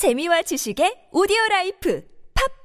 재미와 지식의 오디오 라이프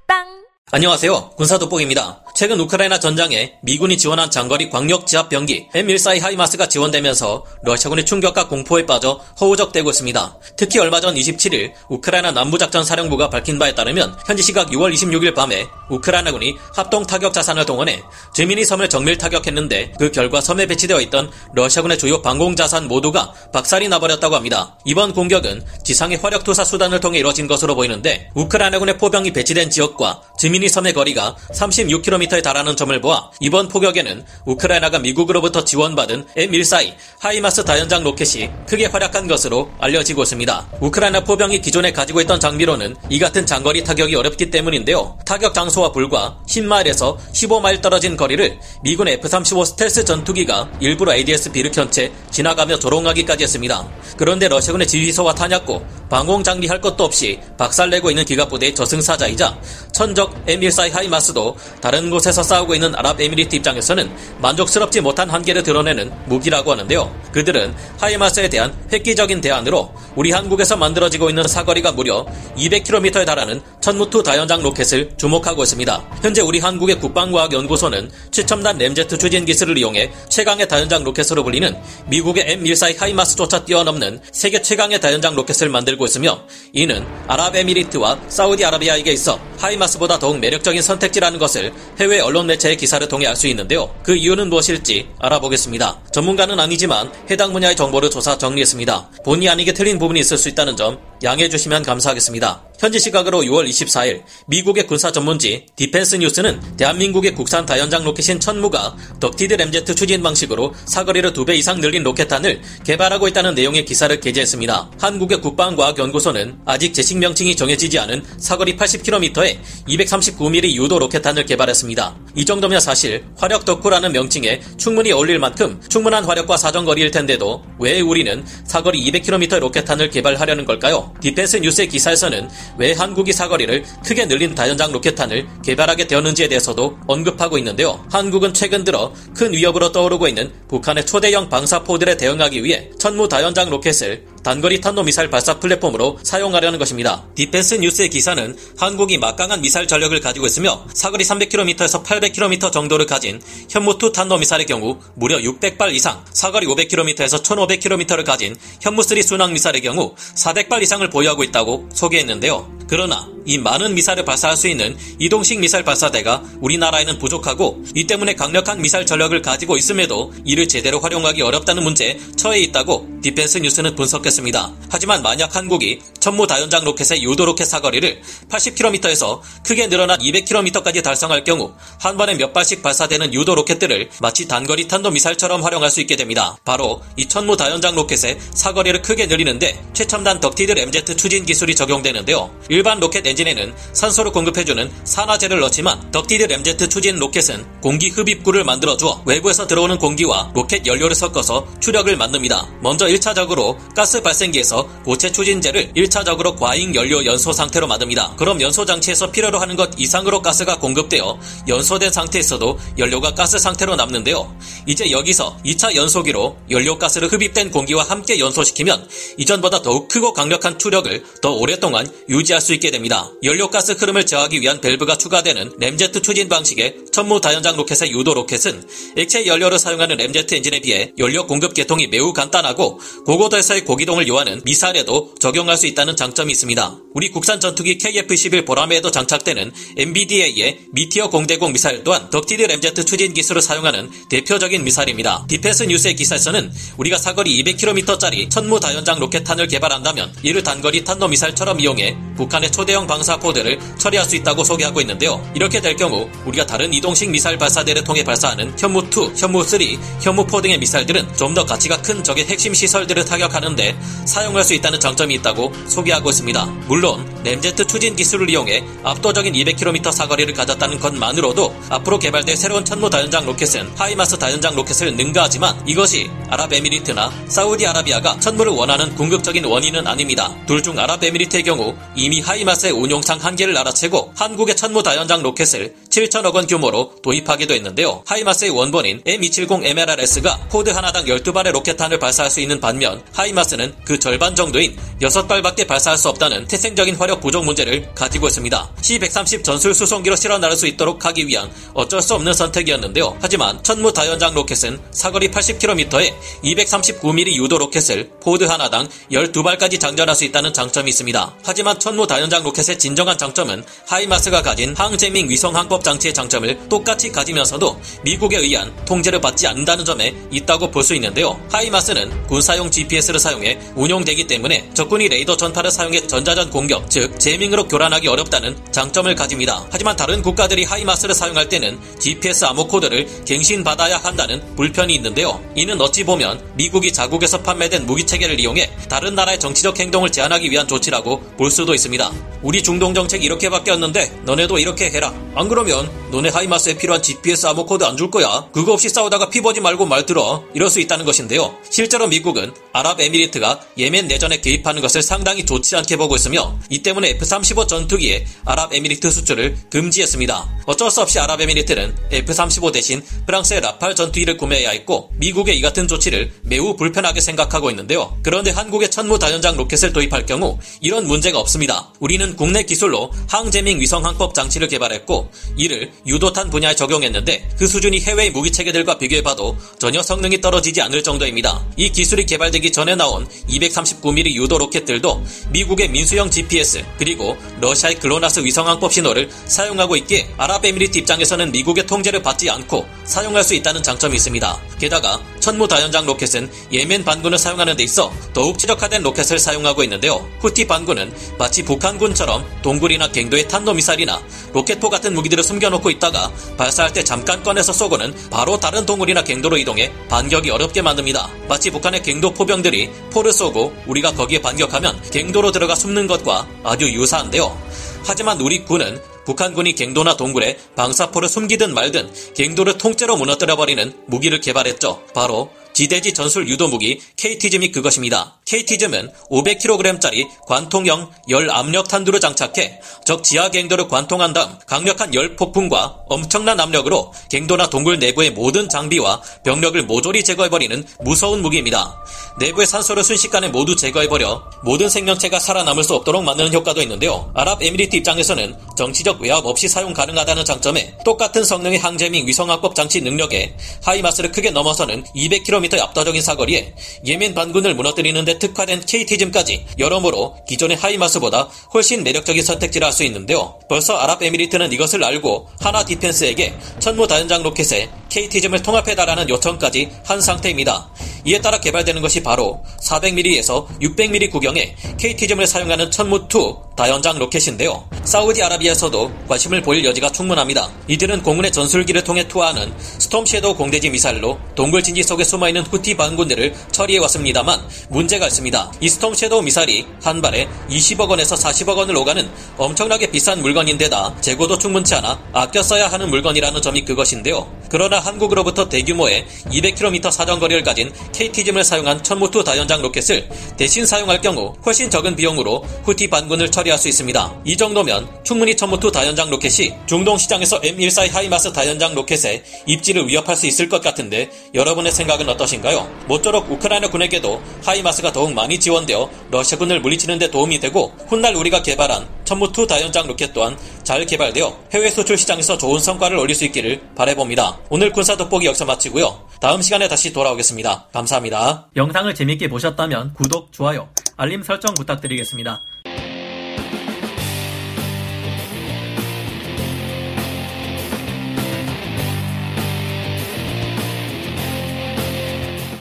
팟빵 안녕하세요. 군사돋보기입니다. 최근 우크라이나 전장에 미군이 지원한 장거리 광역 제압 병기 M14 하이마스가 지원되면서 러시아군이 충격과 공포에 빠져 허우적대고 있습니다. 특히 얼마 전 27일 우크라이나 남부작전 사령부가 밝힌 바에 따르면 현지 시각 6월 26일 밤에 우크라이나군이 합동 타격 자산을 동원해 즈미니 섬을 정밀 타격했는데 그 결과 섬에 배치되어 있던 러시아군의 주요 방공 자산 모두가 박살이 나버렸다고 합니다. 이번 공격은 지상의 화력 투사 수단을 통해 이뤄진 것으로 보이는데 우크라이나군의 포병이 배치된 지역과 즈미니 섬의 거리가 36km에 달하는 점을 보아 이번 포격에는 우크라이나가 미국으로부터 지원받은 M142 하이마스 다연장 로켓이 크게 활약한 것으로 알려지고 있습니다. 우크라이나 포병이 기존에 가지고 있던 장비로는 이 같은 장거리 타격이 어렵기 때문인데요. 타격 장소 와 불과 10마일에서 15마일 떨어진 거리를 미군 F-35 스텔스 전투기가 일부러 ADS-B를 켠 채 지나가며 조롱하기까지 했습니다. 그런데 러시아군의 지휘소와 탄약고, 방공 장비 할 것도 없이 박살내고 있는 기갑부대의 저승사자이자 천적 M142 하이마스도 다른 곳에서 싸우고 있는 아랍에미리트 입장에서는 만족스럽지 못한 한계를 드러내는 무기라고 하는데요. 그들은 하이마스에 대한 획기적인 대안으로 우리 한국에서 만들어지고 있는 사거리가 무려 200km에 달하는 천무2 다연장 로켓을 주목하고 있습니다. 현재 우리 한국의 국방과학연구소는 최첨단 램제트 추진 기술을 이용해 최강의 다연장 로켓으로 불리는 미국의 M142 하이마스조차 뛰어넘는 세계 최강의 다연장 로켓을 만들고 있으며 이는 아랍에미리트와 사우디아라비아에게 있어 하이마스보다 더욱 매력적인 선택지라는 것을 해외 언론 매체의 기사를 통해 알 수 있는데요. 그 이유는 무엇일지 알아보겠습니다. 전문가는 아니지만 해당 분야의 정보를 조사 정리했습니다. 본의 아니게 틀린 부분이 있을 수 있다는 점 양해해 주시면 감사하겠습니다. 현지 시각으로 6월 24일 미국의 군사 전문지 디펜스 뉴스는 대한민국의 국산 다연장 로켓인 천무가 ducted 램제트 추진 방식으로 사거리를 2배 이상 늘린 로켓탄을 개발하고 있다는 내용의 기사를 게재했습니다. 한국의 국방과학연구소는 아직 제식 명칭이 정해지지 않은 사거리 80km에 239mm 유도 로켓탄을 개발했습니다. 이 정도면 사실 화력 덕후라는 명칭에 충분히 어울릴 만큼 충분한 화력과 사정거리일 텐데도 왜 우리는 사거리 200km 로켓탄을 개발하려는 걸까요? 디펜스 뉴스의 기사에서는 왜 한국이 사거리를 크게 늘린 다연장 로켓탄을 개발하게 되었는지에 대해서도 언급하고 있는데요. 한국은 최근 들어 큰 위협으로 떠오르고 있는 북한의 초대형 방사포들에 대응하기 위해 천무 다연장 로켓을 단거리 탄도미사일 발사 플랫폼으로 사용하려는 것입니다. 디펜스 뉴스의 기사는 한국이 막강한 미사일 전력을 가지고 있으며 사거리 300km에서 800km 정도를 가진 현무2 탄도미사일의 경우 무려 600발 이상, 사거리 500km에서 1500km를 가진 현무3 순항미사일의 경우 400발 이상을 보유하고 있다고 소개했는데요. 그러나 이 많은 미사일을 발사할 수 있는 이동식 미사일 발사대가 우리나라에는 부족하고 이 때문에 강력한 미사일 전력을 가지고 있음에도 이를 제대로 활용하기 어렵다는 문제에 처해 있다고 디펜스 뉴스는 분석했습니다. 하지만 만약 한국이 천무 다연장 로켓의 유도 로켓 사거리를 80km에서 크게 늘어난 200km까지 달성할 경우 한 번에 몇 발씩 발사되는 유도 로켓들을 마치 단거리 탄도 미사일처럼 활용할 수 있게 됩니다. 바로 이 천무 다연장 로켓의 사거리를 크게 늘리는데 최첨단 ducted 램제트 추진 기술이 적용되는데요. 일반 로켓 엔진에는 산소를 공급해주는 산화제를 넣지만 ducted 램제트 추진 로켓은 공기 흡입구를 만들어주어 외부에서 들어오는 공기와 로켓 연료를 섞어서 추력을 만듭니다. 먼저 1차적으로 가스 발생기에서 고체 추진제를 1차적으로 과잉 연료 연소 상태로 만듭니다. 그럼 연소 장치에서 필요로 하는 것 이상으로 가스가 공급되어 연소된 상태에서도 연료가 가스 상태로 남는데요. 이제 여기서 2차 연소기로 연료 가스를 흡입된 공기와 함께 연소시키면 이전보다 더욱 크고 강력한 추력을 더 오랫동안 유지할 수 있게 됩니다. 연료 가스 흐름을 제어하기 위한 밸브가 추가되는 램제트 추진 방식의 천무 다연장 로켓의 유도 로켓은 액체 연료를 사용하는 램제트 엔진에 비해 연료 공급 계통이 매우 간단하고 고고도에서의 고기동을 요하는 미사일에도 적용할 수 있다는 장점이 있습니다. 우리 국산 전투기 KF-21 보라매에도 장착되는 MBDA의 미티어 공대공 미사일 또한 ducted 램제트 추진 기술을 사용하는 대표적인 미사일입니다. 디펜스 뉴스의 기사에서는 우리가 사거리 200km짜리 천무 다연장 로켓탄을 개발한다면 이를 단거리 탄도 미사일처럼 이용해 북한 의 초대형 방사포대를 처리할 수 있다고 소개하고 있는데요. 이렇게 될 경우 우리가 다른 이동식 미사일 발사대를 통해 발사하는 현무2, 현무3, 현무4 등의 미사일들은 좀 더 가치가 큰 적의 핵심 시설들을 타격하는데 사용할 수 있다는 장점이 있다고 소개하고 있습니다. 물론 램제트 추진 기술을 이용해 압도적인 200km 사거리를 가졌다는 것만으로도 앞으로 개발될 새로운 천무 다연장 로켓은 하이마스 다연장 로켓을 능가하지만 이것이 아랍에미리트나 사우디아라비아가 천무를 원하는 궁극적인 원인은 아닙니다. 둘 중 아랍에미리트의 경우 이미 하이마스의 운용상 한계를 알아채고 한국의 천무 다연장 로켓을 7천억 원 규모로 도입하기도 했는데요. 하이마스의 원본인 M270MLRS가 pod 하나당 12발의 로켓탄을 발사할 수 있는 반면 하이마스는 그 절반 정도인 6발밖에 발사할 수 없다는 태생적인 화력 부족 문제를 가지고 있습니다. C-130 전술 수송기로 실어 나를 수 있도록 하기 위한 어쩔 수 없는 선택이었는데요. 하지만 천무 다연장 로켓은 사거리 80km에 239mm 유도 로켓을 pod 하나당 12발까지 장전할 수 있다는 장점이 있습니다. 하지만 천무 다연장 로켓의 진정한 장점은 하이마스가 가진 항재밍 위성 항법 장치의 장점을 똑같이 가지면서도 미국에 의한 통제를 받지 않는다는 점에 있다고 볼 수 있는데요. 하이마스는 군사용 GPS를 사용해 운용되기 때문에 적군이 레이더 전파를 사용해 전자전 공격, 즉 재밍으로 교란하기 어렵다는 장점을 가집니다. 하지만 다른 국가들이 하이마스를 사용할 때는 GPS 암호 코드를 갱신받아야 한다는 불편이 있는데요. 이는 어찌 보면 미국이 자국에서 판매된 무기 체계를 이용해 다른 나라의 정치적 행동을 제한하기 위한 조치라고 볼 수도 있습니다. 우리 중동 정책이 이렇게 바뀌었는데 너네도 이렇게 해라. 안 그러면 니넨 너네 하이마스에 필요한 GPS 암호 코드 안 줄 거야. 그거 없이 싸우다가 피 보지 말고 말 들어. 이럴 수 있다는 것인데요. 실제로 미국은 아랍에미리트가 예멘 내전에 개입하는 것을 상당히 좋지 않게 보고 있으며 이 때문에 F-35 전투기의 아랍에미리트 수출을 금지했습니다. 어쩔 수 없이 아랍에미리트는 F-35 대신 프랑스의 라팔 전투기를 구매해야 했고 미국의 이 같은 조치를 매우 불편하게 생각하고 있는데요. 그런데 한국의 천무 다연장 로켓을 도입할 경우 이런 문제가 없습니다. 우리는 국내 기술로 항재밍 위성 항법 장치를 개발했고 이를 유도탄 분야에 적용했는데 그 수준이 해외의 무기 체계들과 비교해봐도 전혀 성능이 떨어지지 않을 정도입니다. 이 기술이 개발되기 전에 나온 239mm 유도 로켓들도 미국의 민수형 GPS 그리고 러시아의 글로나스 위성 항법 신호를 사용하고 있기에 아랍에미리트 입장에서는 미국의 통제를 받지 않고 사용할 수 있다는 장점이 있습니다. 게다가 천무 다연장 로켓은 예멘 반군을 상대하는 데 있어 더욱 최적화된 로켓을 사용하고 있는데요. 후티 반군은 마치 북한군처럼 동굴이나 갱도에 탄도미사일이나 로켓포 같은 무기들을 숨겨놓고 있다가 발사할 때 잠깐 꺼내서 쏘고는 바로 다른 동굴이나 갱도로 이동해 반격이 어렵게 만듭니다. 마치 북한의 갱도 포병들이 포를 쏘고 우리가 거기에 반격하면 갱도로 들어가 숨는 것과 아주 유사한데요. 하지만 우리 군은 북한군이 갱도나 동굴에 방사포를 숨기든 말든 갱도를 통째로 무너뜨려버리는 무기를 개발했죠. 바로 지대지 전술 유도 무기 KTSSM이 그것입니다. KTSSM은 500kg짜리 관통형 열 압력 탄두를 장착해 적 지하 갱도를 관통한 다음 강력한 열 폭풍과 엄청난 압력으로 갱도나 동굴 내부의 모든 장비와 병력을 모조리 제거해버리는 무서운 무기입니다. 내부의 산소를 순식간에 모두 제거해버려 모든 생명체가 살아남을 수 없도록 만드는 효과도 있는데요. 아랍에미리트 입장에서는 정치적 외압 없이 사용 가능하다는 장점에 똑같은 성능의 항제밍 위성학법 장치 능력에 하이마스를 크게 넘어서는 200km 압도적인 사거리에 예멘 반군을 무너뜨리는 데 특화된 KT즘까지 여러모로 기존의 하이마스보다 훨씬 매력적인 선택지를 할수 있는데요. 벌써 아랍에미리트는 이것을 알고 하나 디펜스에게 천무 다연장 로켓에 KTSSM을 통합해달라는 요청까지 한 상태입니다. 이에 따라 개발되는 것이 바로 400mm에서 600mm 구경의 KTSSM을 사용하는 천무2 다연장 로켓인데요. 사우디아라비아에서도 관심을 보일 여지가 충분합니다. 이들은 공군의 전술기를 통해 투하하는 Storm Shadow 공대지 미사일로 동굴 진지 속에 숨어있는 후티 반군들을 처리해왔습니다만 문제가 있습니다. 이 Storm Shadow 미사일이 한 발에 20억 원에서 40억 원을 오가는 엄청나게 비싼 물건인데다 재고도 충분치 않아 아껴 써야 하는 물건이라는 점이 그것인데요. 그러나 한국으로부터 대규모의 200km 사정거리를 가진 KTSSM을 사용한 천무2 다연장 로켓을 대신 사용할 경우 훨씬 적은 비용으로 후티 반군을 처리할 수 있습니다. 이 정도면 충분히 천무2 다연장 로켓이 중동 시장에서 M142 HIMARS 다연장 로켓의 입지를 위협할 수 있을 것 같은데 여러분의 생각은 어떠신가요? 모쪼록 우크라이나 군에게도 HIMARS가 더욱 많이 지원되어 러시아군을 물리치는 데 도움이 되고 훗날 우리가 개발한 천무2 다연장 로켓 또한 잘 개발되어 해외 수출 시장에서 좋은 성과를 올릴 수 있기를 바라봅니다. 오늘 군사 돋보기 여기서 마치고요. 다음 시간에 다시 돌아오겠습니다. 감사합니다. 영상을 재밌게 보셨다면 구독, 좋아요, 알림 설정 부탁드리겠습니다.